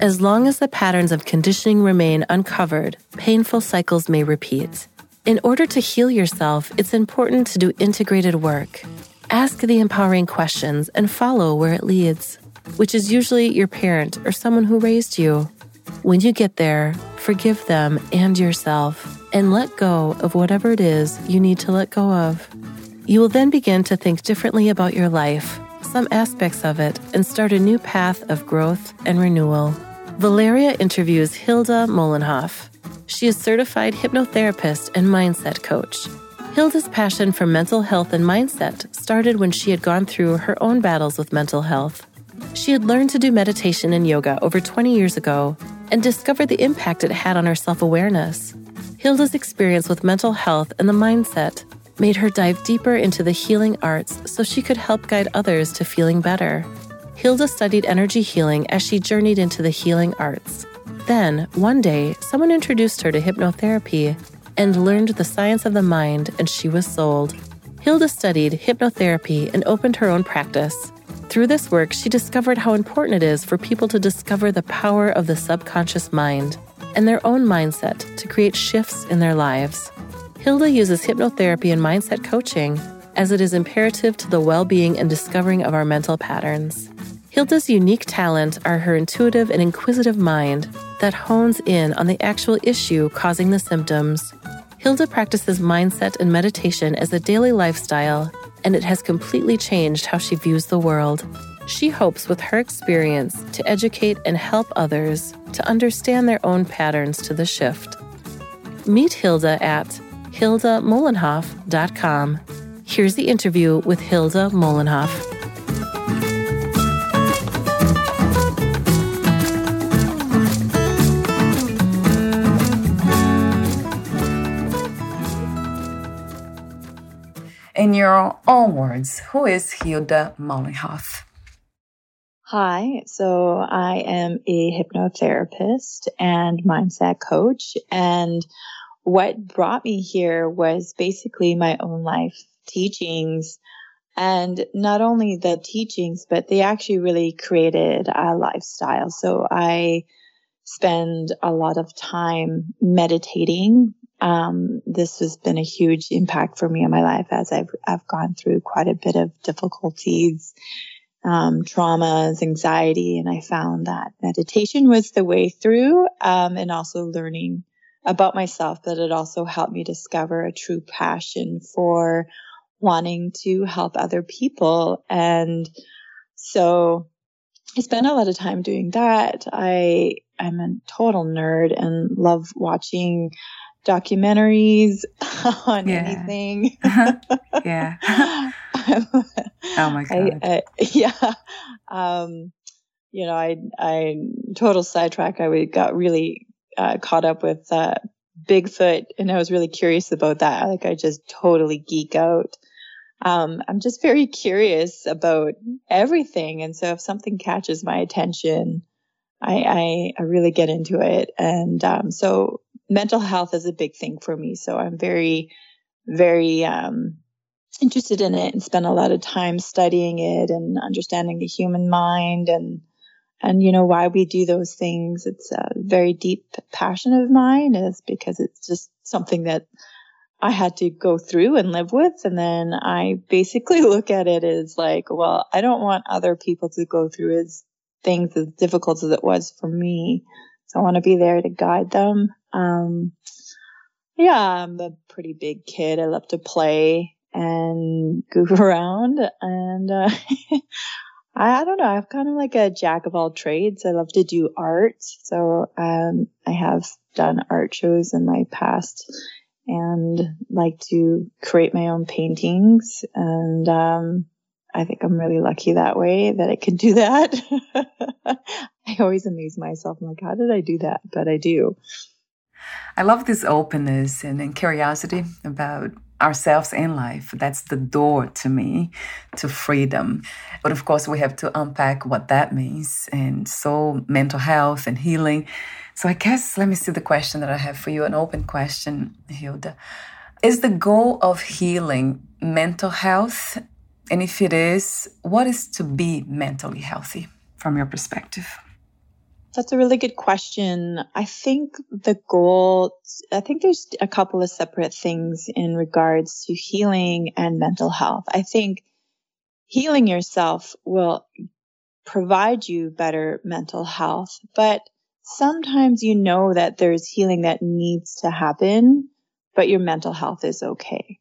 As long as the patterns of conditioning remain uncovered, painful cycles may repeat. In order to heal yourself, it's important to do integrated work. Ask the empowering questions and follow where it leads, which is usually your parent or someone who raised you. When you get there, forgive them and yourself and let go of whatever it is you need to let go of. You will then begin to think differently about your life, some aspects of it, and start a new path of growth and renewal. Valeria interviews Hilda Mollenhoff. She is certified hypnotherapist and mindset coach. Hilda's passion for mental health and mindset started when she had gone through her own battles with mental health. She had learned to do meditation and yoga over 20 years ago and discovered the impact it had on her self awareness. Hilda's experience with mental health and the mindset made her dive deeper into the healing arts so she could help guide others to feeling better. Hilda studied energy healing as she journeyed into the healing arts. Then, one day, someone introduced her to hypnotherapy and learned the science of the mind, and she was sold. Hilda studied hypnotherapy and opened her own practice. Through this work, she discovered how important it is for people to discover the power of the subconscious mind and their own mindset to create shifts in their lives. Hilda uses hypnotherapy and mindset coaching as it is imperative to the well being and discovering of our mental patterns. Hilda's unique talent are her intuitive and inquisitive mind that hones in on the actual issue causing the symptoms. Hilda practices mindset and meditation as a daily lifestyle, and it has completely changed how she views the world. She hopes with her experience to educate and help others to understand their own patterns to the shift. Meet Hilda at hildamollenhoff.com. Here's the interview with Hilda Mollenhoff. In your own words, who is Hilda Mollenhoff? Hi, so I am a hypnotherapist and mindset coach. And what brought me here was basically my own life teachings. And not only the teachings, but they actually really created a lifestyle. So I spend a lot of time meditating um, this has been a huge impact for me in my life as I've, I've gone through quite a bit of difficulties, um, traumas, anxiety, and I found that meditation was the way through, um, and also learning about myself, but it also helped me discover a true passion for wanting to help other people. And so I spent a lot of time doing that. I, I'm a total nerd and love watching documentaries on yeah. anything. yeah. oh my god. I, I, yeah. Um, you know, I I total sidetrack. I got really uh, caught up with uh, Bigfoot, and I was really curious about that. Like, I just totally geek out. Um, I'm just very curious about everything, and so if something catches my attention, I I, I really get into it. And um, so mental health is a big thing for me. So I'm very, very um, interested in it and spend a lot of time studying it and understanding the human mind and and you know why we do those things. It's a very deep passion of mine is because it's just something that I had to go through and live with. And then I basically look at it as like, well, I don't want other people to go through as things as difficult as it was for me. So I want to be there to guide them um, Yeah, I'm a pretty big kid. I love to play and goof around and uh, I, I, don't know. I'm kind of like a jack of all trades. I love to do art. So um, I have done art shows in my past and like to create my own paintings. And um, I think I'm really lucky that way that I can do that. I always amaze myself. I'm like, how did I do that? But I do. I love this openness and, and curiosity about ourselves and life. That's the door to me to freedom. But of course, we have to unpack what that means. And so, mental health and healing. So, I guess let me see the question that I have for you an open question, Hilda. Is the goal of healing mental health? And if it is, what is to be mentally healthy from your perspective? That's a really good question. I think the goal, I think there's a couple of separate things in regards to healing and mental health. I think healing yourself will provide you better mental health, but sometimes you know that there's healing that needs to happen, but your mental health is okay.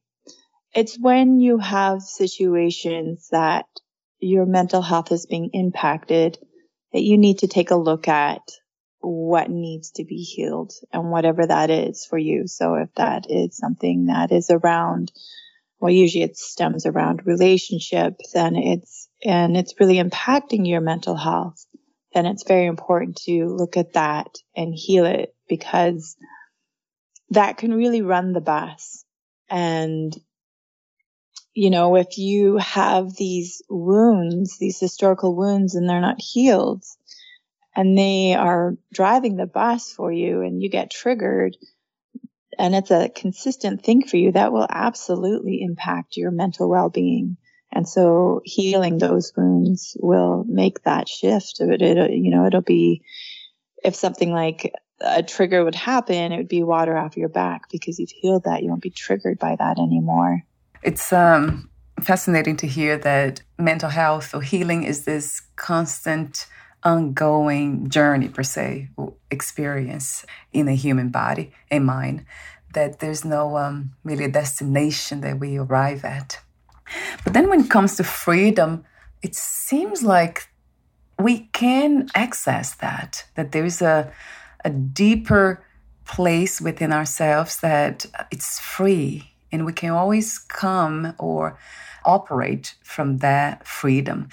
It's when you have situations that your mental health is being impacted that you need to take a look at what needs to be healed and whatever that is for you. So if that is something that is around, well, usually it stems around relationships and it's, and it's really impacting your mental health, then it's very important to look at that and heal it because that can really run the bus. And you know, if you have these wounds, these historical wounds, and they're not healed, and they are driving the bus for you, and you get triggered, and it's a consistent thing for you, that will absolutely impact your mental well being. And so healing those wounds will make that shift. It, it, you know, it'll be, if something like a trigger would happen, it would be water off your back because you've healed that. You won't be triggered by that anymore. It's um, fascinating to hear that mental health or healing is this constant, ongoing journey, per se, experience in a human body and mind. That there's no um, really a destination that we arrive at. But then when it comes to freedom, it seems like we can access that, that there's a, a deeper place within ourselves that it's free and we can always come or operate from that freedom.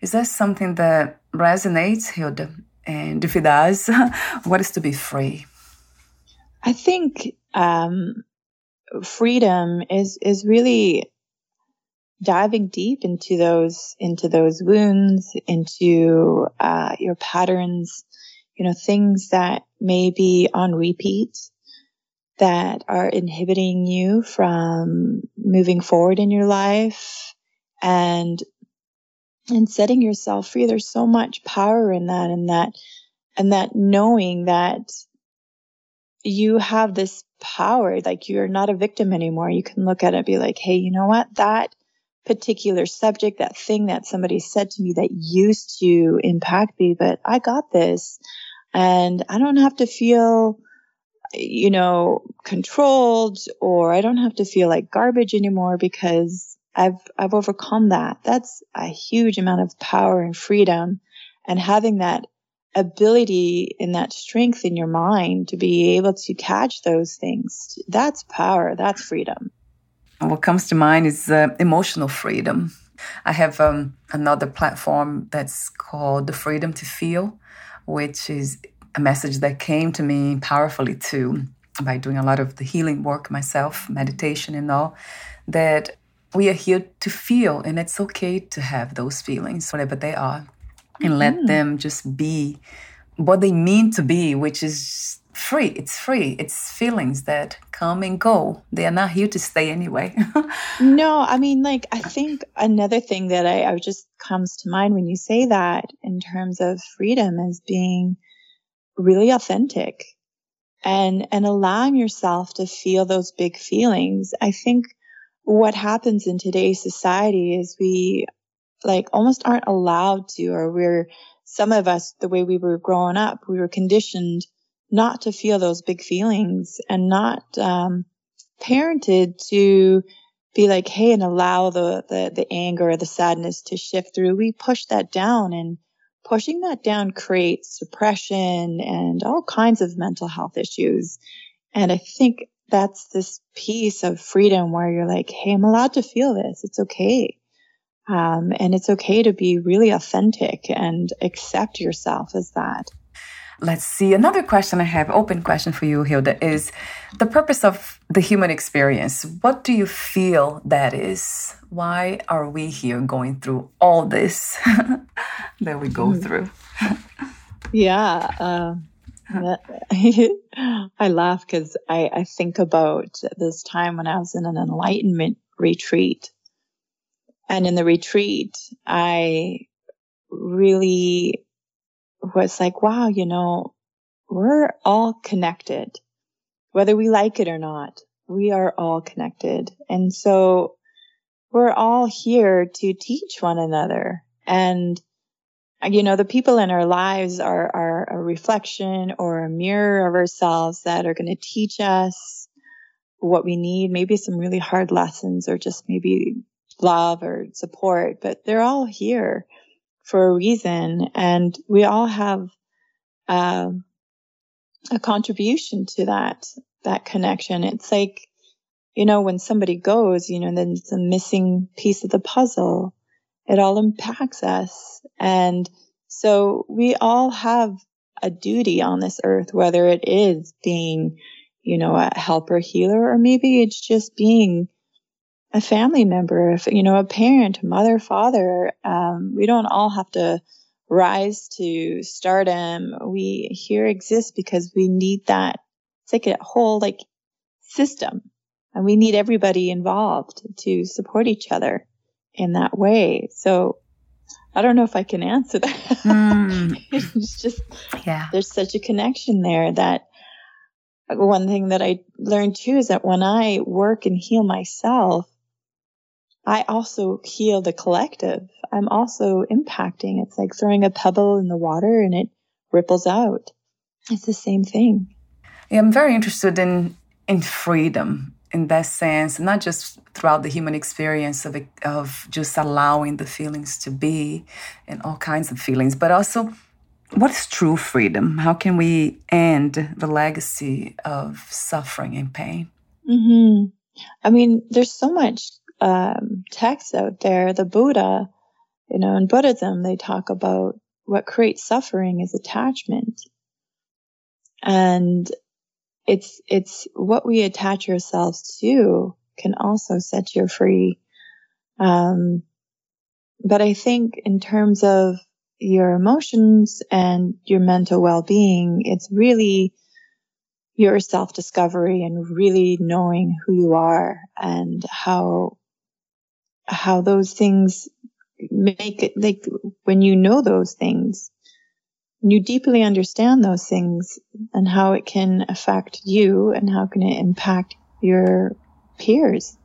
Is that something that resonates, Hilda? And if it does, what is to be free? I think um, freedom is is really diving deep into those into those wounds, into uh, your patterns, you know, things that may be on repeat that are inhibiting you from moving forward in your life and and setting yourself free. There's so much power in that and that and that knowing that you have this power like you're not a victim anymore. You can look at it and be like hey you know what? That particular subject that thing that somebody said to me that used to impact me but i got this and i don't have to feel you know, controlled or I don't have to feel like garbage anymore because I've, I've overcome that. That's a huge amount of power and freedom and having that ability and that strength in your mind to be able to catch those things. That's power. That's freedom. What comes to mind is uh, emotional freedom. I have um, another platform that's called the Freedom to Feel, which is a message that came to me powerfully too by doing a lot of the healing work myself, meditation and all, that we are here to feel and it's okay to have those feelings, whatever they are, and mm-hmm. let them just be what they mean to be, which is free. It's free. It's feelings that come and go. They are not here to stay anyway. no, I mean, like, I think another thing that I, I just comes to mind when you say that in terms of freedom is being really authentic and and allowing yourself to feel those big feelings i think what happens in today's society is we like almost aren't allowed to or we're some of us the way we were growing up we were conditioned not to feel those big feelings and not um, parented to be like, hey, and allow the, the, the anger or the sadness to shift through. We push that down and pushing that down creates depression and all kinds of mental health issues. And I think that's this piece of freedom where you're like, hey, I'm allowed to feel this. It's okay. Um, and it's okay to be really authentic and accept yourself as that. Let's see. Another question I have, open question for you, Hilda, is the purpose of the human experience. What do you feel that is? Why are we here going through all this that we go mm. through? yeah. Uh, I laugh because I, I think about this time when I was in an enlightenment retreat. And in the retreat, I really was like, wow, you know, we're all connected, whether we like it or not. We are all connected. And so we're all here to teach one another. And, you know, the people in our lives are, are a reflection or a mirror of ourselves that are going to teach us what we need, maybe some really hard lessons or just maybe love or support, but they're all here for a reason, and we all have uh, a contribution to that that connection. It's like you know when somebody goes, you know, then it's a missing piece of the puzzle. It all impacts us, and so we all have a duty on this earth, whether it is being, you know, a helper healer, or maybe it's just being a family member, if you know, a parent, mother, father. Um, we don't all have to rise to stardom. We here exist because we need that. It's like a whole like system, and we need everybody involved to support each other in that way. So I don't know if I can answer that. Mm. it's just yeah, there's such a connection there that one thing that I learned too is that when I work and heal myself, I also heal the collective. I'm also impacting. It's like throwing a pebble in the water and it ripples out. It's the same thing. Yeah, I'm very interested in in freedom in that sense, not just throughout the human experience of of just allowing the feelings to be and all kinds of feelings, but also what is true freedom? How can we end the legacy of suffering and pain? Mm-hmm. I mean, there's so much um, texts out there, the Buddha, you know, in Buddhism, they talk about what creates suffering is attachment. And it's, it's what we attach ourselves to can also set you free. Um, but I think in terms of your emotions and your mental well-being, it's really your self-discovery and really knowing who you are and how how those things make it like when you know those things, you deeply understand those things and how it can affect you and how can it impact your peers.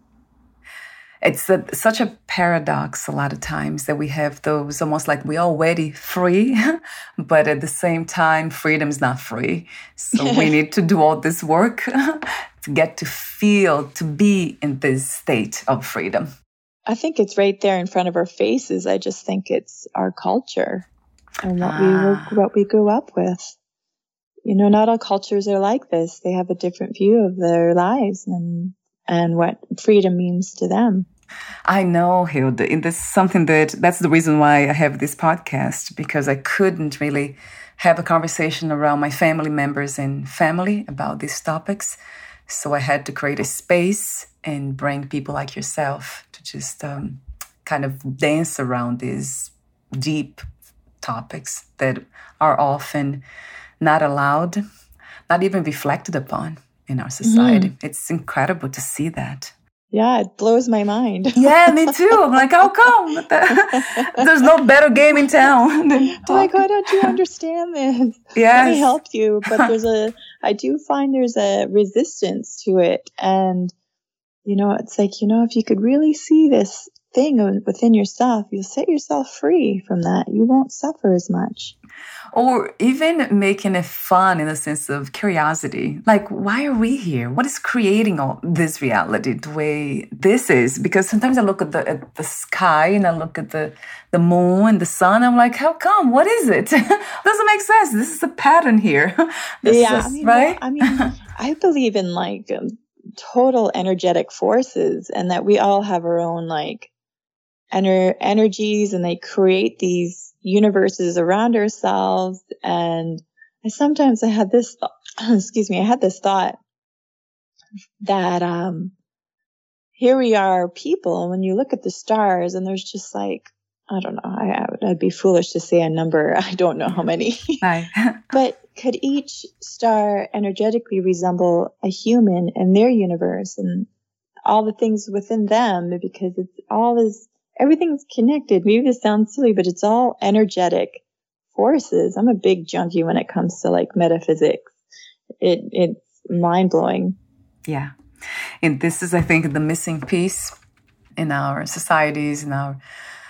It's a, such a paradox a lot of times that we have those almost like we're already free, but at the same time, freedom is not free. So we need to do all this work to get to feel, to be in this state of freedom. I think it's right there in front of our faces. I just think it's our culture and what ah. we were, what we grew up with. You know, not all cultures are like this. They have a different view of their lives and and what freedom means to them. I know, Hilda. And that's something that that's the reason why I have this podcast because I couldn't really have a conversation around my family members and family about these topics. So I had to create a space and bring people like yourself to just um, kind of dance around these deep topics that are often not allowed, not even reflected upon in our society. Mm. It's incredible to see that. Yeah, it blows my mind. yeah, me too. I'm like, how come? There's no better game in town. like, why don't you understand this? Yeah, Let me help you. But there's a, I do find there's a resistance to it. And you know, it's like, you know, if you could really see this thing within yourself, you'll set yourself free from that. You won't suffer as much. or even making it fun in the sense of curiosity. Like, why are we here? What is creating all this reality the way this is? Because sometimes I look at the at the sky and I look at the the moon and the sun. I'm like, how come? What is it? Doesn't make sense. This is a pattern here. yeah, is, I mean, right. I mean, I believe in like um, total energetic forces, and that we all have our own like ener- energies, and they create these universes around ourselves. And I sometimes I had this, excuse me, I had this thought that, um, here we are people. When you look at the stars and there's just like, I don't know, I, would be foolish to say a number. I don't know how many. but could each star energetically resemble a human in their universe and all the things within them because it's all is everything's connected. Maybe this sounds silly, but it's all energetic forces. I'm a big junkie when it comes to like metaphysics. It it's mind blowing. Yeah. And this is I think the missing piece in our societies, in our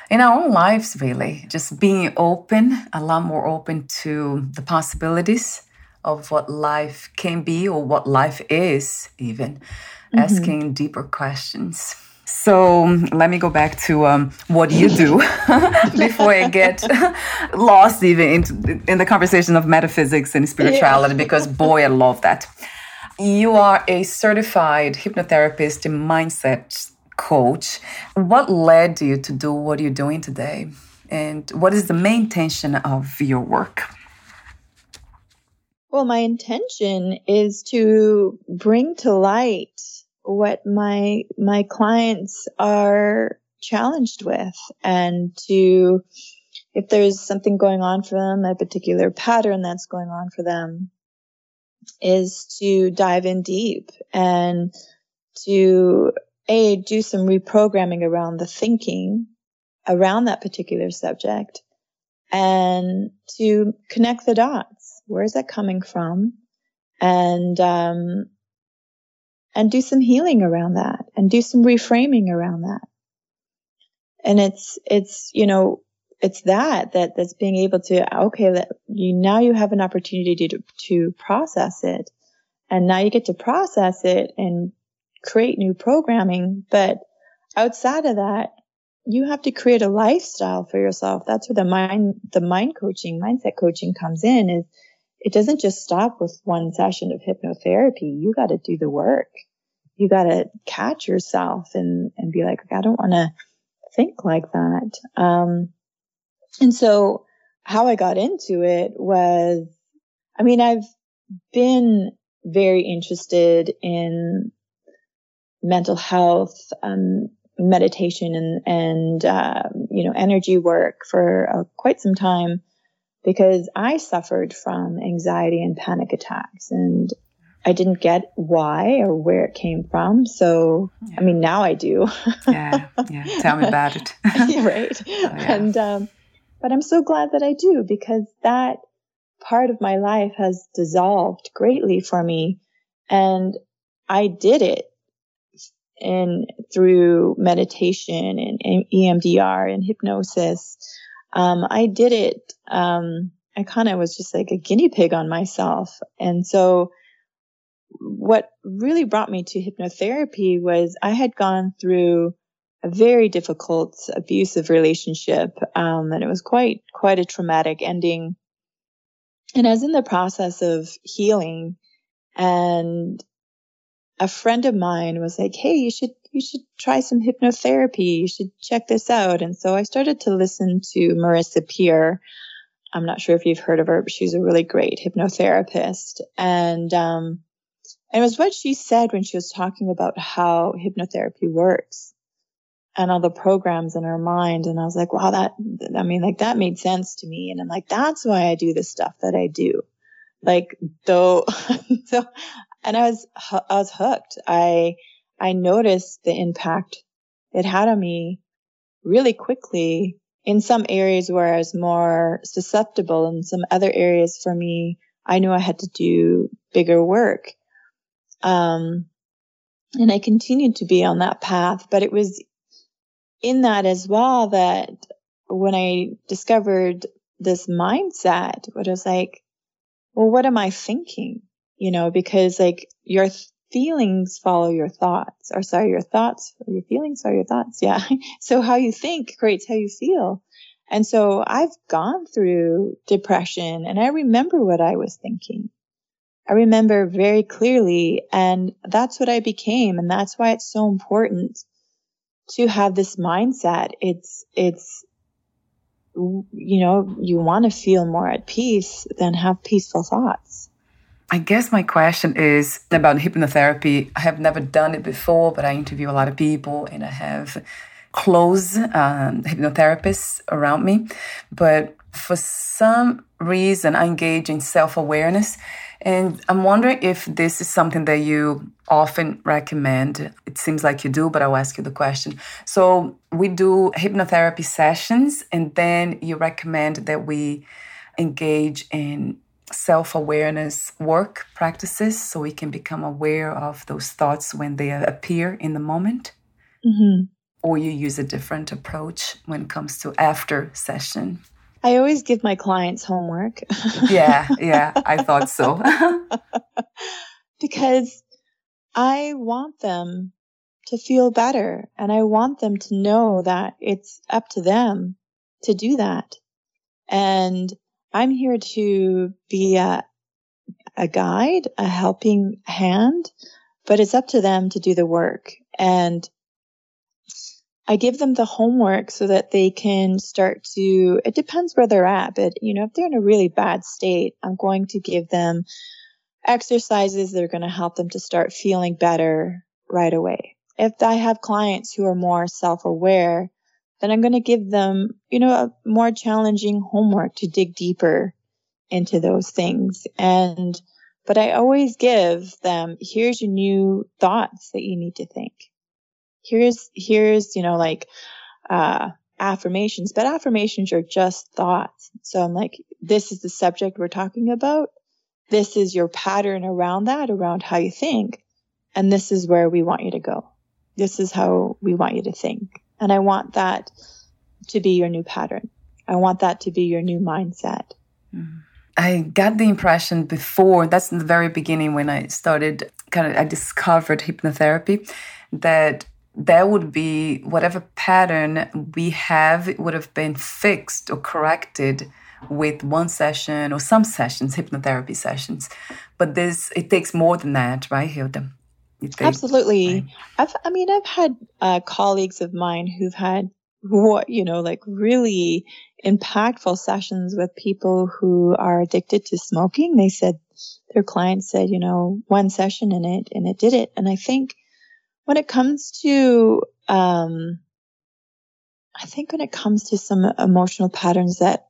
in our own lives really. Just being open, a lot more open to the possibilities of what life can be or what life is even. Mm-hmm. Asking deeper questions. So let me go back to um, what you do before I get lost even in, in the conversation of metaphysics and spirituality, yeah. because boy, I love that. You are a certified hypnotherapist and mindset coach. What led you to do what you're doing today? And what is the main intention of your work? Well, my intention is to bring to light what my my clients are challenged with and to if there's something going on for them a particular pattern that's going on for them is to dive in deep and to a do some reprogramming around the thinking around that particular subject and to connect the dots where is that coming from and um, and do some healing around that and do some reframing around that. And it's, it's, you know, it's that, that that's being able to, okay, that you, now you have an opportunity to, to process it. And now you get to process it and create new programming. But outside of that, you have to create a lifestyle for yourself. That's where the mind, the mind coaching, mindset coaching comes in is it doesn't just stop with one session of hypnotherapy. You got to do the work. You got to catch yourself and, and be like, I don't want to think like that. Um, and so how I got into it was, I mean, I've been very interested in mental health, um, meditation and, and, uh, you know, energy work for uh, quite some time because I suffered from anxiety and panic attacks and I didn't get why or where it came from. So, yeah. I mean, now I do. yeah, yeah. Tell me about it. right. Oh, yeah. And, um, but I'm so glad that I do because that part of my life has dissolved greatly for me. And I did it in through meditation and, and EMDR and hypnosis um, I did it. Um, I kind of was just like a guinea pig on myself. And so what really brought me to hypnotherapy was I had gone through a very difficult abusive relationship. Um, and it was quite, quite a traumatic ending. And I was in the process of healing and a friend of mine was like, Hey, you should you should try some hypnotherapy. You should check this out. And so I started to listen to Marissa Peer. I'm not sure if you've heard of her, but she's a really great hypnotherapist. And, um, and it was what she said when she was talking about how hypnotherapy works and all the programs in her mind. And I was like, wow, that, I mean, like that made sense to me. And I'm like, that's why I do the stuff that I do. Like, though, so, and I was, I was hooked. I, I noticed the impact it had on me really quickly in some areas where I was more susceptible and some other areas for me, I knew I had to do bigger work. Um, and I continued to be on that path, but it was in that as well that when I discovered this mindset what I was like, well, what am I thinking? You know, because like your feelings follow your thoughts, or sorry, your thoughts, your feelings are your thoughts. Yeah. so how you think creates how you feel. And so I've gone through depression and I remember what I was thinking. I remember very clearly and that's what I became. And that's why it's so important to have this mindset. It's, it's, you know, you want to feel more at peace than have peaceful thoughts. I guess my question is about hypnotherapy. I have never done it before, but I interview a lot of people and I have close um, hypnotherapists around me. But for some reason, I engage in self awareness. And I'm wondering if this is something that you often recommend. It seems like you do, but I'll ask you the question. So, we do hypnotherapy sessions, and then you recommend that we engage in self awareness work practices so we can become aware of those thoughts when they appear in the moment? Mm-hmm. Or you use a different approach when it comes to after session? I always give my clients homework. yeah, yeah, I thought so. because I want them to feel better and I want them to know that it's up to them to do that. And I'm here to be a, a guide, a helping hand, but it's up to them to do the work. And I give them the homework so that they can start to, it depends where they're at, but you know, if they're in a really bad state, I'm going to give them exercises that are going to help them to start feeling better right away. If I have clients who are more self aware, then I'm going to give them, you know, a more challenging homework to dig deeper into those things. And, but I always give them, here's your new thoughts that you need to think. Here's, here's, you know, like, uh, affirmations, but affirmations are just thoughts. So I'm like, this is the subject we're talking about. This is your pattern around that, around how you think. And this is where we want you to go. This is how we want you to think. And I want that to be your new pattern. I want that to be your new mindset. I got the impression before, that's in the very beginning when I started, kind of, I discovered hypnotherapy, that that would be whatever pattern we have would have been fixed or corrected with one session or some sessions, hypnotherapy sessions. But this, it takes more than that, right, Hilda? Absolutely. I've, I mean, I've had uh, colleagues of mine who've had what, you know, like really impactful sessions with people who are addicted to smoking. They said their clients said, you know, one session in it and it did it. And I think when it comes to, um, I think when it comes to some emotional patterns that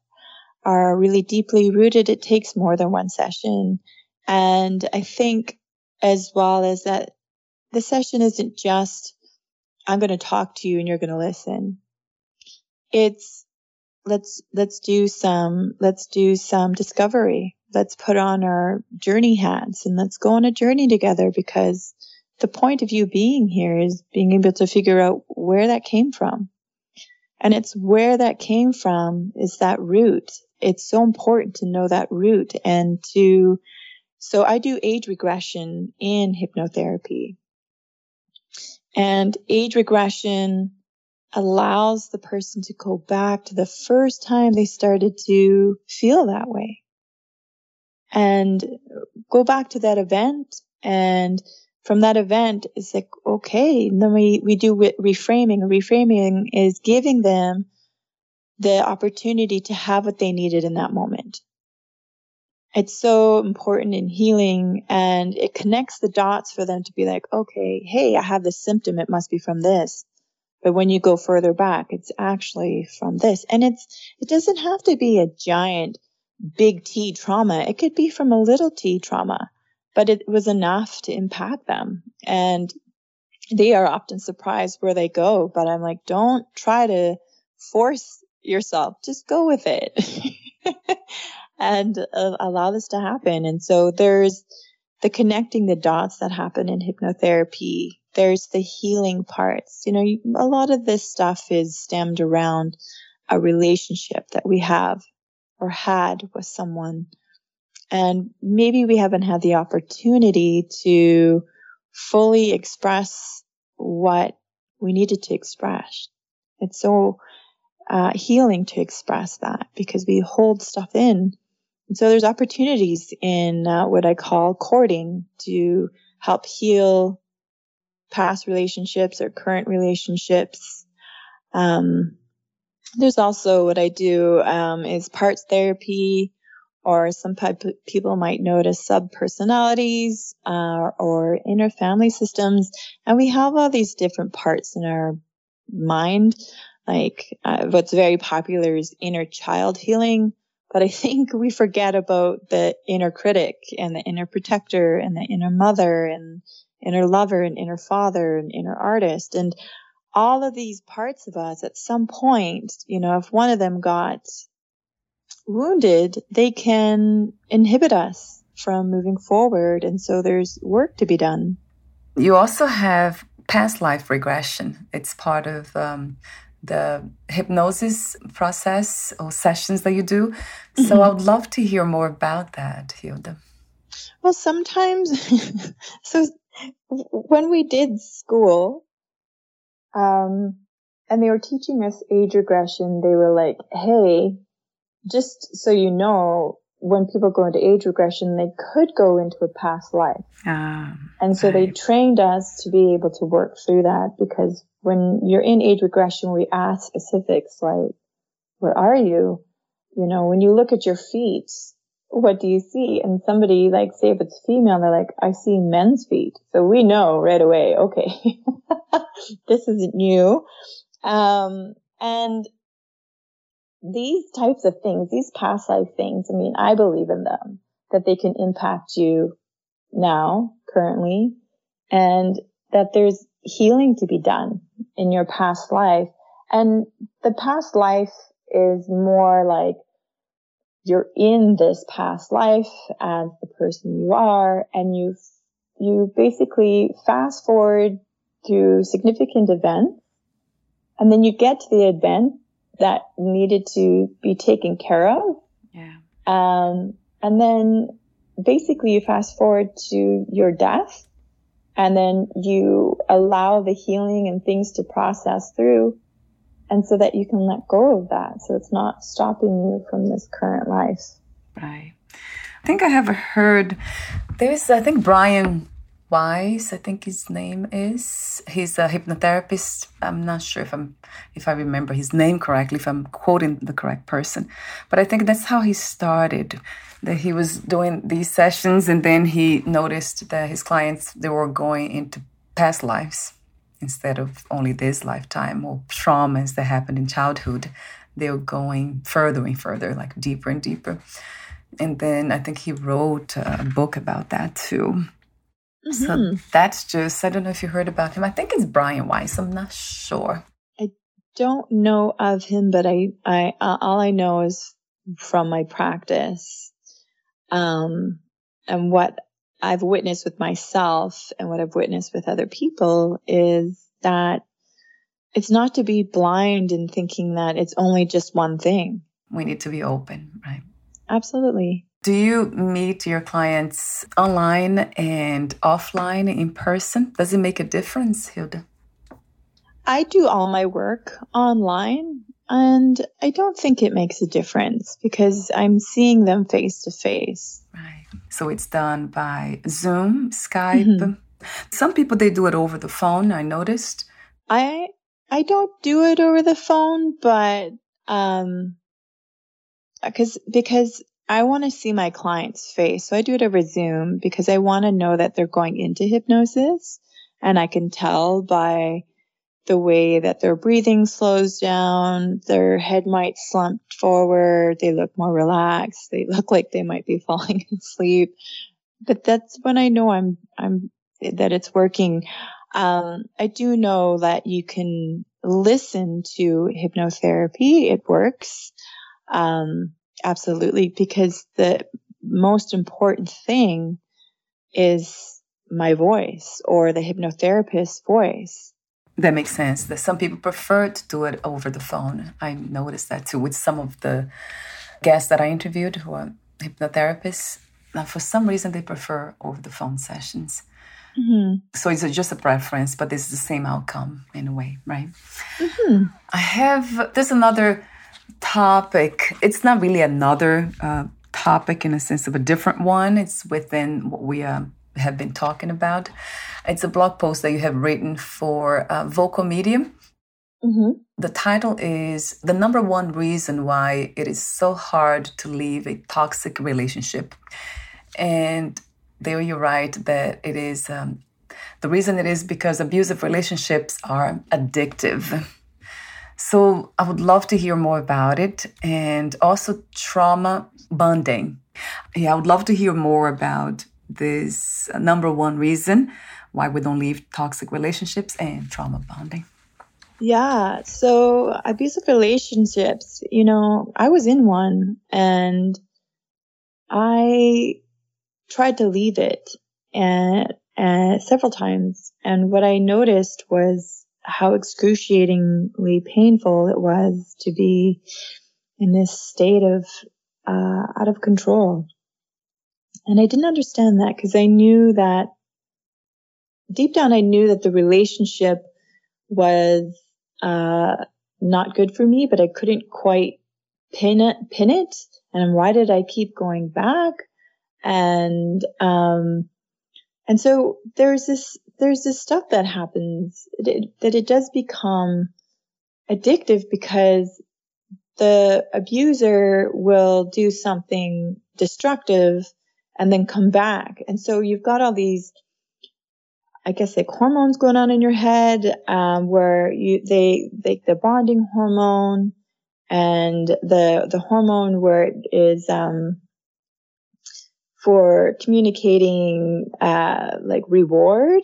are really deeply rooted, it takes more than one session. And I think as well as that the session isn't just, I'm going to talk to you and you're going to listen. It's, let's, let's do some, let's do some discovery. Let's put on our journey hats and let's go on a journey together because the point of you being here is being able to figure out where that came from. And it's where that came from is that root. It's so important to know that root and to, so I do age regression in hypnotherapy. And age regression allows the person to go back to the first time they started to feel that way and go back to that event. And from that event, it's like, okay, then we, we do reframing. Reframing is giving them the opportunity to have what they needed in that moment it's so important in healing and it connects the dots for them to be like, okay, hey, I have this symptom. It must be from this. But when you go further back, it's actually from this. And it's, it doesn't have to be a giant big T trauma. It could be from a little T trauma, but it was enough to impact them. And they are often surprised where they go. But I'm like, don't try to force yourself. Just go with it. and uh, allow this to happen. And so there's the connecting the dots that happen in hypnotherapy. There's the healing parts. You know, a lot of this stuff is stemmed around a relationship that we have or had with someone. And maybe we haven't had the opportunity to fully express what we needed to express. It's so uh, healing to express that because we hold stuff in. And so there's opportunities in uh, what I call courting to help heal past relationships or current relationships. Um, there's also what I do um, is parts therapy, or some people might notice subpersonalities uh, or inner family systems. And we have all these different parts in our mind. Like uh, what's very popular is inner child healing. But I think we forget about the inner critic and the inner protector and the inner mother and inner lover and inner father and inner artist. And all of these parts of us at some point, you know, if one of them got wounded, they can inhibit us from moving forward. And so there's work to be done. You also have past life regression. It's part of um, the hypnosis process or sessions that you do. So mm-hmm. I would love to hear more about that, Hilda. Well, sometimes, so when we did school, um, and they were teaching us age regression, they were like, hey, just so you know, when people go into age regression, they could go into a past life. Um, and so right. they trained us to be able to work through that because when you're in age regression, we ask specifics like, where are you? You know, when you look at your feet, what do you see? And somebody like, say if it's female, they're like, I see men's feet. So we know right away, okay, this isn't you. Um, and these types of things, these past life things, I mean, I believe in them, that they can impact you now, currently, and that there's healing to be done in your past life. And the past life is more like you're in this past life as the person you are, and you you basically fast forward through significant events, and then you get to the event that needed to be taken care of. Yeah. Um, and then basically you fast forward to your death and then you allow the healing and things to process through and so that you can let go of that. So it's not stopping you from this current life. Right. I think I have heard there's, I think Brian Weiss, I think his name is. He's a hypnotherapist. I'm not sure if I'm if I remember his name correctly, if I'm quoting the correct person. But I think that's how he started. That he was doing these sessions and then he noticed that his clients they were going into past lives instead of only this lifetime or traumas that happened in childhood. They were going further and further, like deeper and deeper. And then I think he wrote a book about that too Mm-hmm. So that's just, I don't know if you heard about him. I think it's Brian Weiss. I'm not sure. I don't know of him, but I, I, uh, all I know is from my practice. Um, and what I've witnessed with myself and what I've witnessed with other people is that it's not to be blind in thinking that it's only just one thing. We need to be open, right? Absolutely. Do you meet your clients online and offline in person? Does it make a difference, Hilda? I do all my work online and I don't think it makes a difference because I'm seeing them face to face. Right. So it's done by Zoom, Skype. Mm-hmm. Some people they do it over the phone, I noticed. I I don't do it over the phone, but um because because I want to see my client's face. So I do it over Zoom because I want to know that they're going into hypnosis and I can tell by the way that their breathing slows down, their head might slump forward, they look more relaxed, they look like they might be falling asleep. But that's when I know I'm I'm that it's working. Um, I do know that you can listen to hypnotherapy. It works. Um, Absolutely, because the most important thing is my voice or the hypnotherapist's voice. That makes sense. That some people prefer to do it over the phone. I noticed that too with some of the guests that I interviewed who are hypnotherapists, Now for some reason they prefer over the phone sessions. Mm-hmm. So it's just a preference, but it's the same outcome in a way, right? Mm-hmm. I have, there's another topic. It's not really another uh, topic in a sense of a different one. It's within what we uh, have been talking about. It's a blog post that you have written for uh, Vocal Medium. Mm-hmm. The title is The Number One Reason Why It Is So Hard to Leave a Toxic Relationship. And there you write that it is um, the reason it is because abusive relationships are addictive. So I would love to hear more about it and also trauma bonding. Yeah, I would love to hear more about this uh, number one reason why we don't leave toxic relationships and trauma bonding. Yeah, so abusive relationships, you know, I was in one and I tried to leave it and, and several times. And what I noticed was how excruciatingly painful it was to be in this state of uh, out of control. And I didn't understand that because I knew that deep down, I knew that the relationship was uh, not good for me, but I couldn't quite pin it, pin it. And why did I keep going back? And, um, and so there's this, there's this stuff that happens that it does become addictive because the abuser will do something destructive and then come back. And so you've got all these, I guess, like hormones going on in your head, um, where you, they, they, the bonding hormone and the, the hormone where it is, um, for communicating, uh, like reward.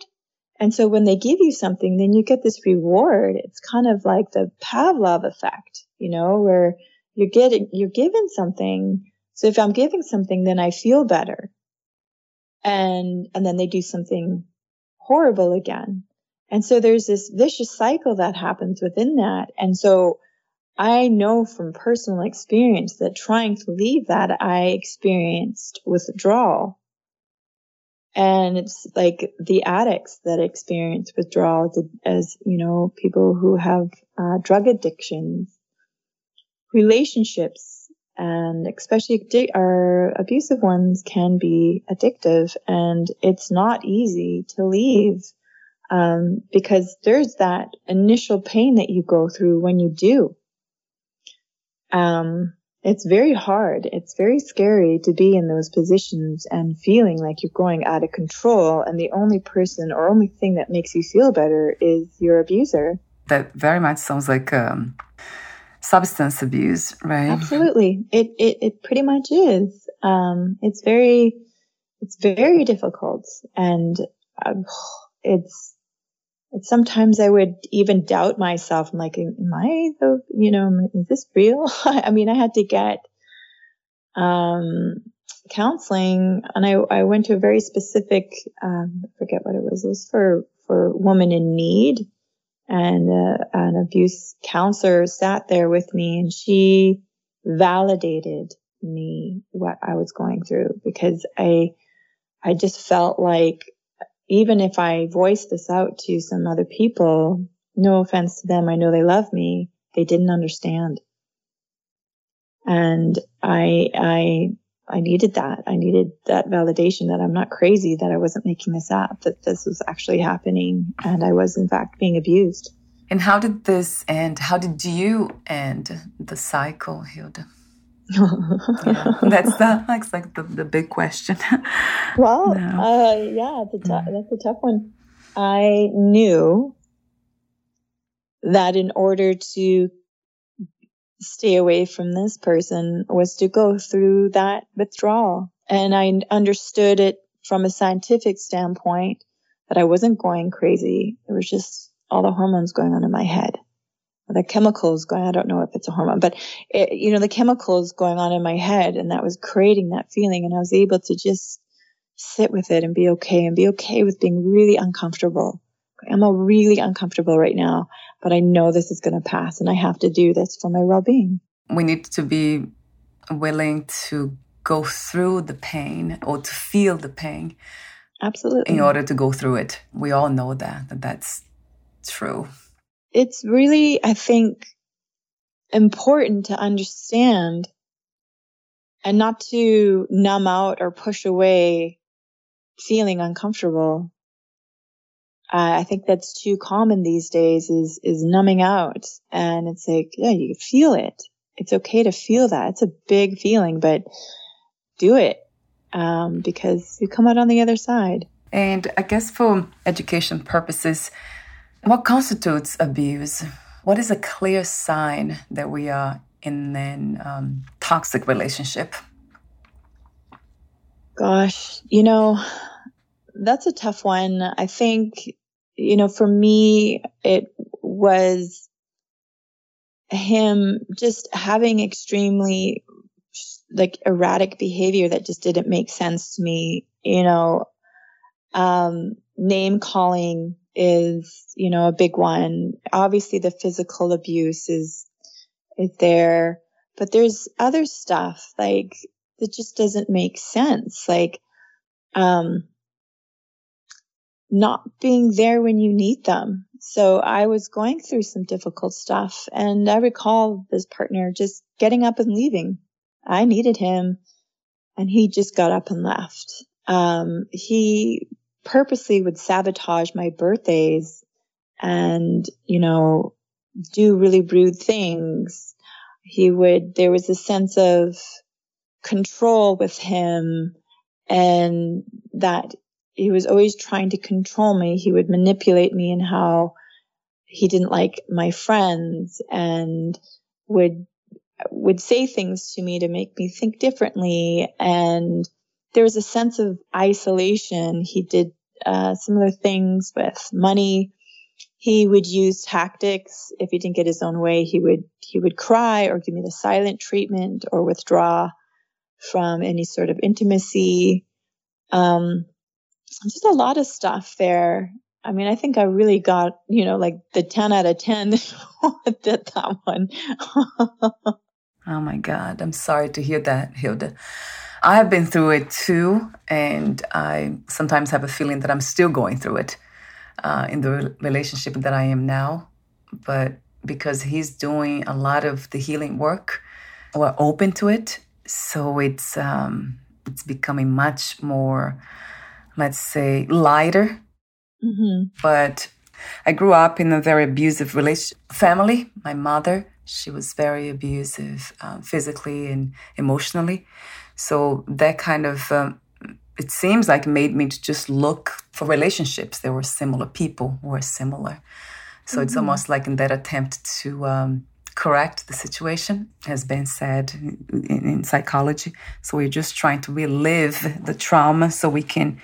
And so when they give you something, then you get this reward. It's kind of like the Pavlov effect, you know, where you're getting, you're given something so if I'm giving something, then I feel better. And, and then they do something horrible again. And so there's this vicious cycle that happens within that. And so I know from personal experience that trying to leave that, I experienced withdrawal. And it's like the addicts that experience withdrawal as, you know, people who have uh, drug addictions, relationships and especially our abusive ones can be addictive. And it's not easy to leave um, because there's that initial pain that you go through when you do. Um, it's very hard it's very scary to be in those positions and feeling like you're going out of control and the only person or only thing that makes you feel better is your abuser that very much sounds like um substance abuse, right? Absolutely. It, it, it pretty much is. Um, it's very, it's very difficult and it's, it's sometimes I would even doubt myself. I'm like, am I the, you know, is this real? I mean, I had to get, um, counseling and I, I went to a very specific, um, forget what it was. It was for, for women in need and uh, an abuse counselor sat there with me and she validated me what I was going through because I I just felt like even if I voiced this out to some other people, no offense to them, I know they love me, they didn't understand. And I I I needed that. I needed that validation that I'm not crazy, that I wasn't making this up, that this was actually happening, and I was in fact being abused. And how did this end? How did you end the cycle, Hilda? Yeah, that's the that's like the, the big question. well, no. uh, yeah, that's a, that's a tough one. I knew that in order to stay away from this person was to go through that withdrawal. And I understood it from a scientific standpoint that I wasn't going crazy. It was just all the hormones going on in my head. The chemicals going, I don't know if it's a hormone, but it, you know, the chemicals going on in my head and that was creating that feeling. And I was able to just sit with it and be okay and be okay with being really uncomfortable. I'm really uncomfortable right now, but I know this is going to pass and I have to do this for my well being. We need to be willing to go through the pain or to feel the pain. Absolutely. In order to go through it. We all know that, that that's true. It's really, I think, important to understand and not to numb out or push away feeling uncomfortable. Uh, I think that's too common these days is, is numbing out. And it's like, yeah, you feel it. It's okay to feel that. It's a big feeling, but do it. Um, because you come out on the other side. And I guess for education purposes, what constitutes abuse? What is a clear sign that we are in an um, toxic relationship? Gosh, you know, that's a tough one. I think, you know, for me, it was him just having extremely like erratic behavior that just didn't make sense to me. You know, um, name calling is, you know, a big one. Obviously the physical abuse is, is there, but there's other stuff like that just doesn't make sense. Like, um, not being there when you need them. So I was going through some difficult stuff and I recall this partner just getting up and leaving. I needed him and he just got up and left. Um, he purposely would sabotage my birthdays and, you know, do really rude things. He would, there was a sense of control with him and that he was always trying to control me. He would manipulate me in how he didn't like my friends and would would say things to me to make me think differently and there was a sense of isolation. He did uh, similar things with money. He would use tactics. If he didn't get his own way, he would he would cry or give me the silent treatment or withdraw from any sort of intimacy. Um, just a lot of stuff there. I mean, I think I really got, you know, like the 10 out of 10 did that one. oh my God. I'm sorry to hear that, Hilda. I have been through it too, and I sometimes have a feeling that I'm still going through it uh, in the relationship that I am now. But because he's doing a lot of the healing work, we're open to it, so it's um, it's becoming much more, let's say, lighter. Mm-hmm. But I grew up in a very abusive relation family. My mother, she was very abusive, uh, physically and emotionally. So that kind of, um, it seems like made me to just look for relationships. There were similar people who were similar. So mm-hmm. it's almost like in that attempt to um, correct the situation, has been said in, in, psychology. So we're just trying to relive the trauma so we can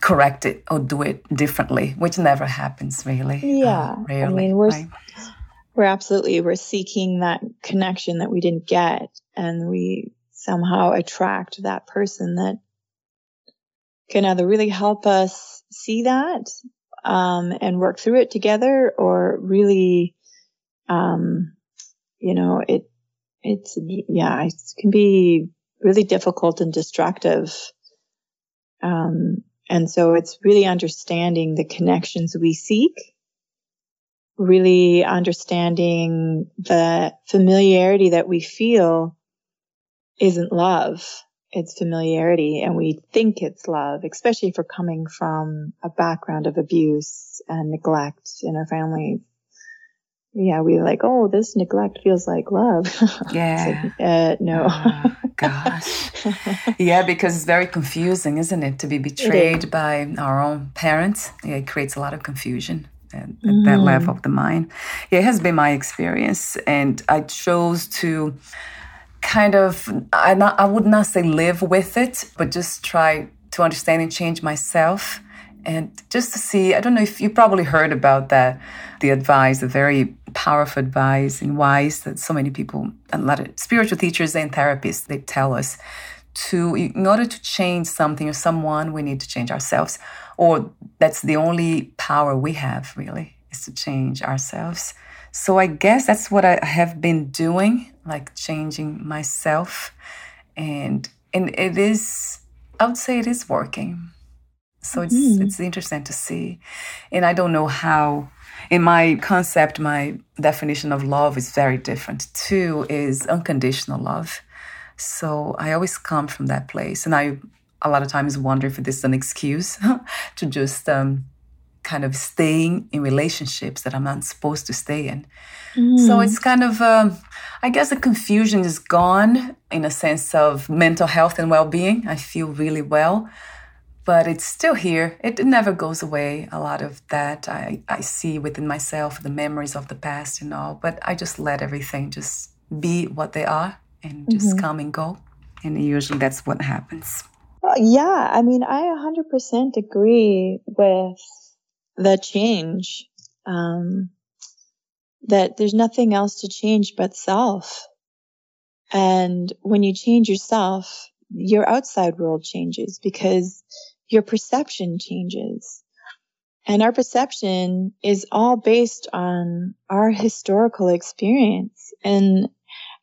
correct it or do it differently, which never happens really. Yeah. Uh, rarely, I mean, we're, right? we're absolutely, we're seeking that connection that we didn't get. And we somehow attract that person that can either really help us see that um, and work through it together or really um, you know it it's yeah it can be really difficult and destructive. Um, and so it's really understanding the connections we seek really understanding the familiarity that we feel isn't love. It's familiarity and we think it's love, especially if we're coming from a background of abuse and neglect in our family. Yeah, we like, oh, this neglect feels like love. Yeah. like, uh, no. Oh, gosh. yeah, because it's very confusing, isn't it? To be betrayed by our own parents. Yeah, it creates a lot of confusion at, at mm. that level of the mind. Yeah, it has been my experience. And I chose to kind of I not I would not say live with it, but just try to understand and change myself. And just to see, I don't know if you probably heard about that, the advice, the very powerful advice and wise that so many people, a lot of spiritual teachers and therapists, they tell us to, in order to change something or someone, we need to change ourselves. Or that's the only power we have, really, is to change ourselves. So I guess that's what I have been doing like changing myself. And and it is I would say it is working. So it's mm. it's interesting to see. And I don't know how in my concept, my definition of love is very different. Two is unconditional love. So I always come from that place. And I a lot of times wonder if this is an excuse to just um, kind of staying in relationships that I'm not supposed to stay in. Mm. So it's kind of, um, I guess the confusion is gone in a sense of mental health and well being. I feel really well but it's still here. It never goes away. A lot of that I, I see within myself, the memories of the past and all, but I just let everything just be what they are and just mm-hmm. come and go. And usually that's what happens. Yeah, I mean, I 100% agree with the change. Um, that there's nothing else to change but self. And when you change yourself, your outside world changes because your perception changes. And our perception is all based on our historical experience. And,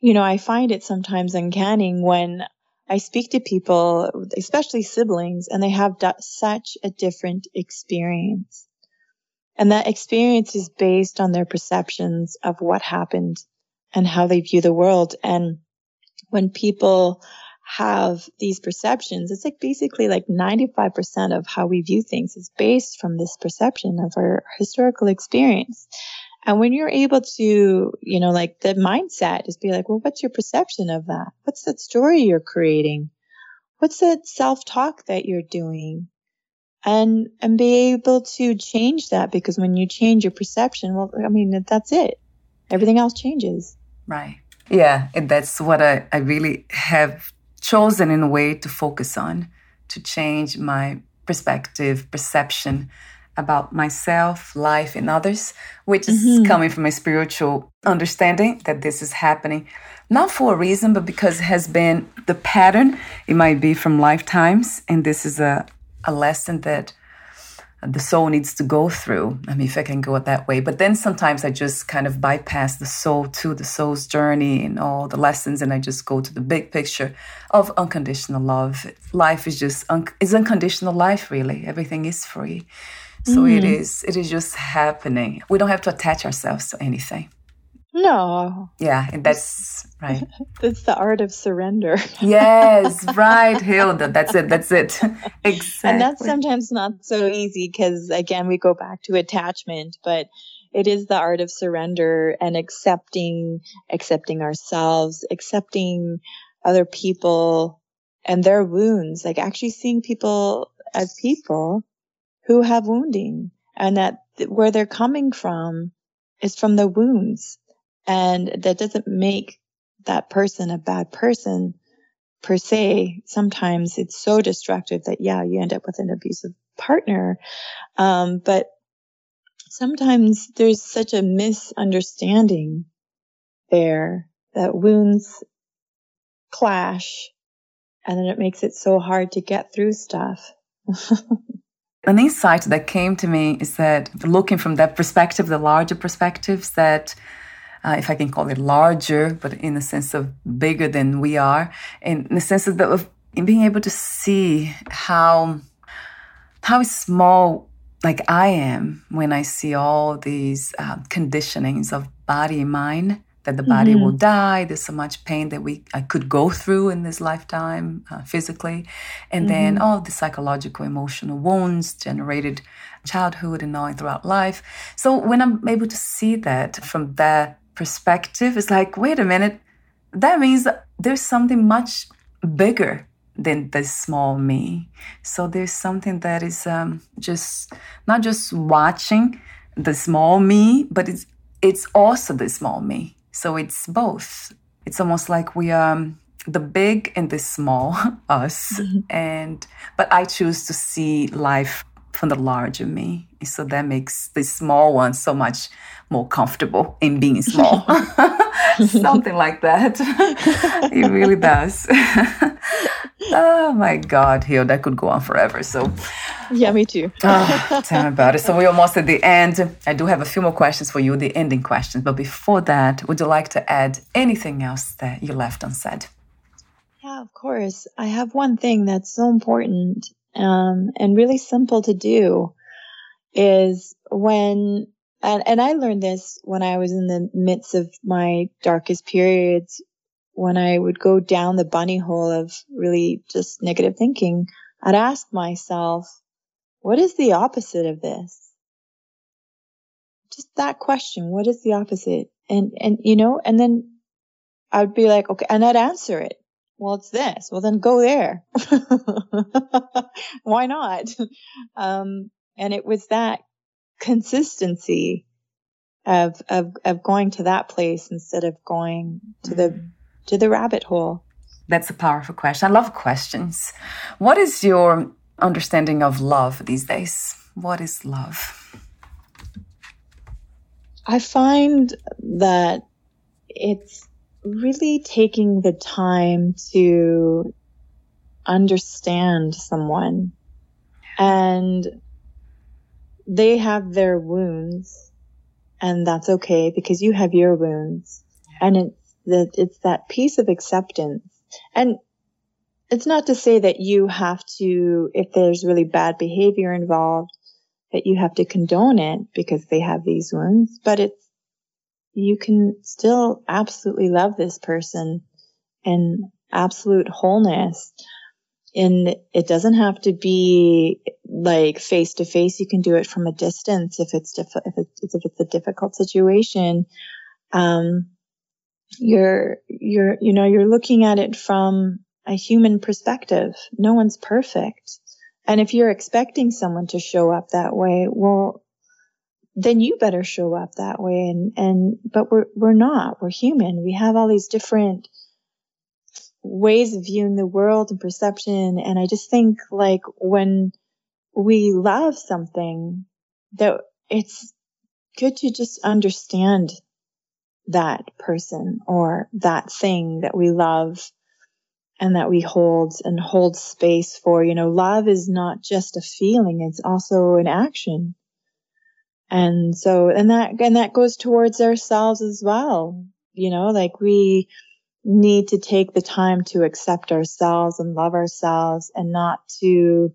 you know, I find it sometimes uncanny when I speak to people, especially siblings, and they have such a different experience. And that experience is based on their perceptions of what happened and how they view the world. And when people have these perceptions, it's like basically like 95% of how we view things is based from this perception of our historical experience. And when you're able to, you know, like the mindset is be like, well, what's your perception of that? What's that story you're creating? What's that self talk that you're doing? And, and be able to change that because when you change your perception, well, I mean, that's it. Everything else changes. Right. Yeah. And that's what I, I really have chosen in a way to focus on, to change my perspective, perception about myself, life, and others, which is mm-hmm. coming from a spiritual understanding that this is happening, not for a reason, but because it has been the pattern. It might be from lifetimes, and this is a, a lesson that the soul needs to go through. I mean, if I can go it that way. But then sometimes I just kind of bypass the soul to the soul's journey and all the lessons, and I just go to the big picture of unconditional love. Life is just un- is unconditional life, really. Everything is free. So mm. it is. It is just happening. We don't have to attach ourselves to anything. No. Yeah, and that's right. That's the art of surrender. yes, right, Hilda. That's it. That's it. exactly. And that's sometimes not so easy because, again, we go back to attachment, but it is the art of surrender and accepting, accepting ourselves, accepting other people and their wounds, like actually seeing people as people who have wounding and that where they're coming from is from the wounds and that doesn't make that person a bad person per se. Sometimes it's so destructive that, yeah, you end up with an abusive partner. Um, but sometimes there's such a misunderstanding there that wounds clash and then it makes it so hard to get through stuff. An insight that came to me is that looking from that perspective, the larger perspectives, that uh, if I can call it larger, but in the sense of bigger than we are, in the sense of, the, of being able to see how how small like I am when I see all these uh, conditionings of body and mind that the body mm-hmm. will die. There's so much pain that we I could go through in this lifetime uh, physically, and mm-hmm. then all the psychological, emotional wounds generated childhood and all throughout life. So when I'm able to see that from that perspective, it's like, wait a minute, that means there's something much bigger than the small me. So there's something that is um, just not just watching the small me, but it's it's also the small me. So it's both. It's almost like we are um, the big and the small us, mm-hmm. and but I choose to see life from the larger me. So that makes the small one so much more comfortable in being small. Something like that. it really does. oh my God, Hill, that could go on forever. So, yeah, me too. oh, tell me about it. So, we're almost at the end. I do have a few more questions for you, the ending questions. But before that, would you like to add anything else that you left unsaid? Yeah, of course. I have one thing that's so important um, and really simple to do is when, and, and I learned this when I was in the midst of my darkest periods when I would go down the bunny hole of really just negative thinking, I'd ask myself, what is the opposite of this? Just that question, what is the opposite? And, and, you know, and then I'd be like, okay, and I'd answer it. Well, it's this. Well, then go there. Why not? Um, and it was that consistency of, of, of going to that place instead of going to the mm-hmm to the rabbit hole? That's a powerful question. I love questions. What is your understanding of love these days? What is love? I find that it's really taking the time to understand someone. And they have their wounds and that's okay because you have your wounds. And it's that it's that piece of acceptance. And it's not to say that you have to, if there's really bad behavior involved, that you have to condone it because they have these wounds, but it's, you can still absolutely love this person in absolute wholeness. And it doesn't have to be like face to face. You can do it from a distance if it's if it's if it's a difficult situation. Um, you're you're you know you're looking at it from a human perspective no one's perfect and if you're expecting someone to show up that way well then you better show up that way. And and but we're we're not. We're human. We have all these different ways of viewing the world and perception. And i just think like when we love something that it's good to just understand that person or that thing that we love and that we hold and hold space for. You know, love is not just a feeling, it's also an action. And so, and that, and that goes towards ourselves as well. You know, like we need to take the time to accept ourselves and love ourselves and not to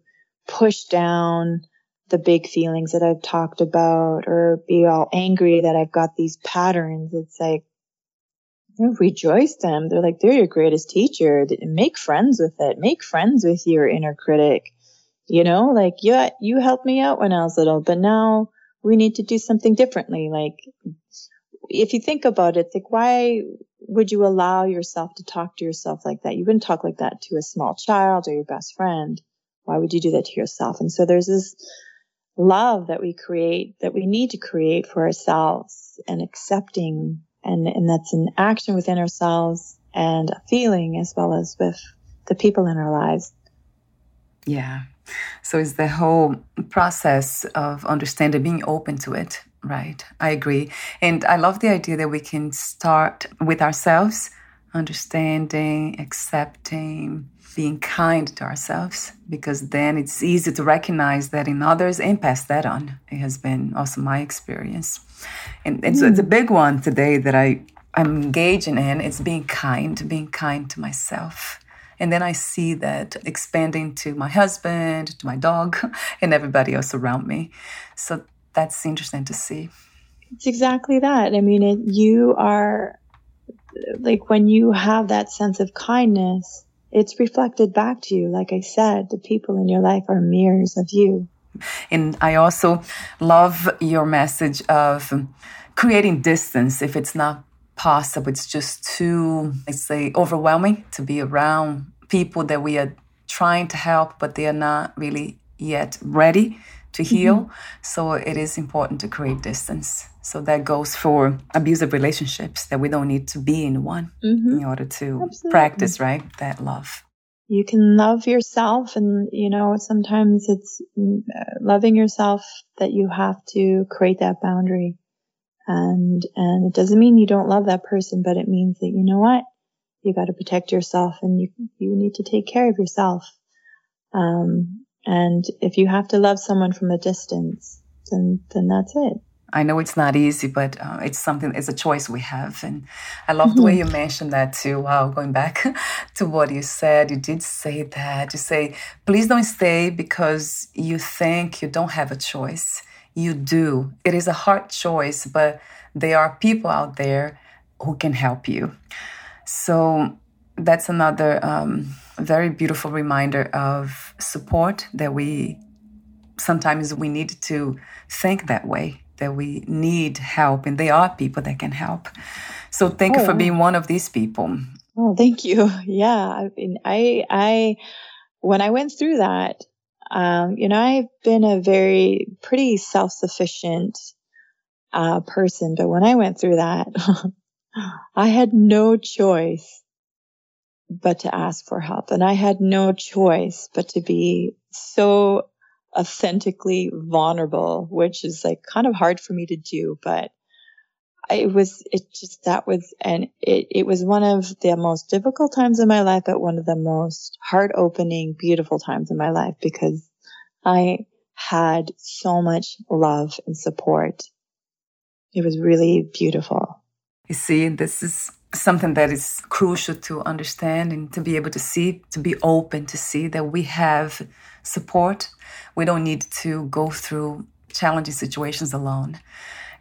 push down the big feelings that I've talked about or be all angry that I've got these patterns. It's like, rejoice them. They're like, they're your greatest teacher. Make friends with it. Make friends with your inner critic. You know, like, yeah, you helped me out when I was little, but now we need to do something differently. Like, if you think about it, like, why would you allow yourself to talk to yourself like that? You wouldn't talk like that to a small child or your best friend. Why would you do that to yourself? And so there's this love that we create, that we need to create for ourselves and accepting. And, and that's an action within ourselves and a feeling as well as with the people in our lives. Yeah. So it's the whole process of understanding, being open to it, right? I agree. And I love the idea that we can start with ourselves, understanding, accepting, being kind to ourselves because then it's easy to recognize that in others and pass that on. It has been also my experience. And, and so it's a hmm. big one today that I, I'm engaging in. It's being kind, being kind to myself. And then I see that expanding to my husband, to my dog, and everybody else around me. So that's interesting to see. It's exactly that. I mean, it, you are like when you have that sense of kindness, it's reflected back to you. Like I said, the people in your life are mirrors of you. And I also love your message of creating distance if it's not possible. It's just too, I say, overwhelming to be around people that we are trying to help, but they are not really yet ready to heal. Mm-hmm. So it is important to create distance. So that goes for abusive relationships that we don't need to be in one mm-hmm. in order to Absolutely. practice, right? That love. You can love yourself, and you know, sometimes it's mm, uh, loving yourself that you have to create that boundary. And, and it doesn't mean you don't love that person, but it means that, you know what? You got to protect yourself and you, you need to take care of yourself. Um, and if you have to love someone from a distance, then, then that's it. I know it's not easy, but uh, it's something, it's a choice we have. And I love mm-hmm. the way mm-hmm. you mentioned that too. Wow, going back to what you said, you did say that. You say, please don't stay because you think you don't have a choice. You do. It is a hard choice, but there are people out there who can help you. So that's another um, very beautiful reminder of support that we sometimes we need to think that way that we need help and there are people that can help. So thank oh. you for being one of these people. Oh thank you. Yeah i mean i i when i went through that um, you know i've been a very pretty self-sufficient uh, person but when i went through that i had no choice but to ask for help and i had no choice but to be so authentically vulnerable, which is like kind of hard for me to do, but it was, it just, that was, and it, it was one of the most difficult times in my life, but one of the most heart opening, beautiful times in my life because I had so much love and support. It was really beautiful. You see, this is something that is crucial to understand and to be able to see, to be open to see that we have support. We don't need to go through challenging situations alone.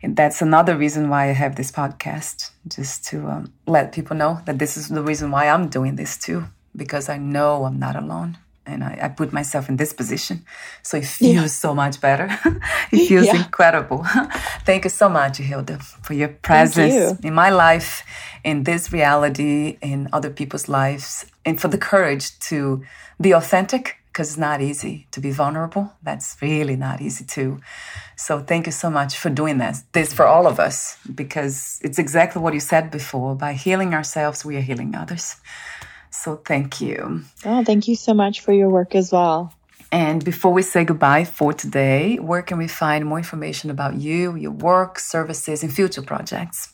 And that's another reason why I have this podcast, just to um, let people know that this is the reason why I'm doing this too, because I know I'm not alone and I, I, put myself in this position. So it feels yeah. so much better. it feels yeah. incredible. Thank you so much, Hilda, for your presence you. in my life, in this reality, in other people's lives, and for the courage to be authentic because it's not easy to be vulnerable. That's really not easy too. So thank you so much for doing this. This for all of us because it's exactly what you said before. By healing ourselves, we are healing others. So thank you. Oh, thank you so much for your work as well. And before we say goodbye for today, where can we find more information about you, your work, services, and future projects?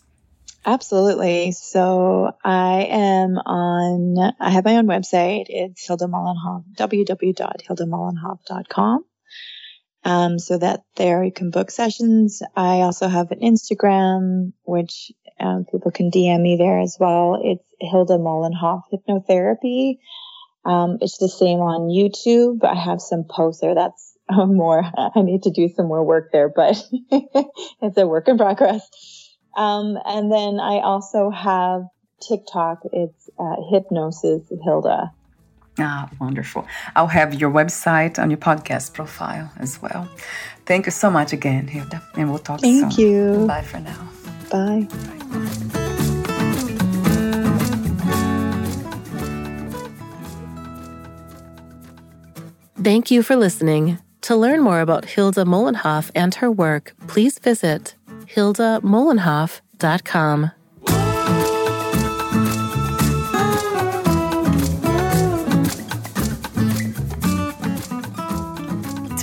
Absolutely. So I am on, I have my own website. It's Hilda Mollenhoff, www.hildamollenhoff.com. Um, so that there you can book sessions. I also have an Instagram, which um, people can DM me there as well. It's Hilda Mollenhoff Hypnotherapy. Um, it's the same on YouTube. I have some posts there. That's more, I need to do some more work there, but it's a work in progress. Um, and then I also have TikTok. It's uh, Hypnosis Hilda. Ah, wonderful. I'll have your website on your podcast profile as well. Thank you so much again, Hilda, and we'll talk Thank soon. Thank you. Bye for now. Bye. Thank you for listening. To learn more about Hilda Mollenhoff and her work, please visit hildamollenhoff.com.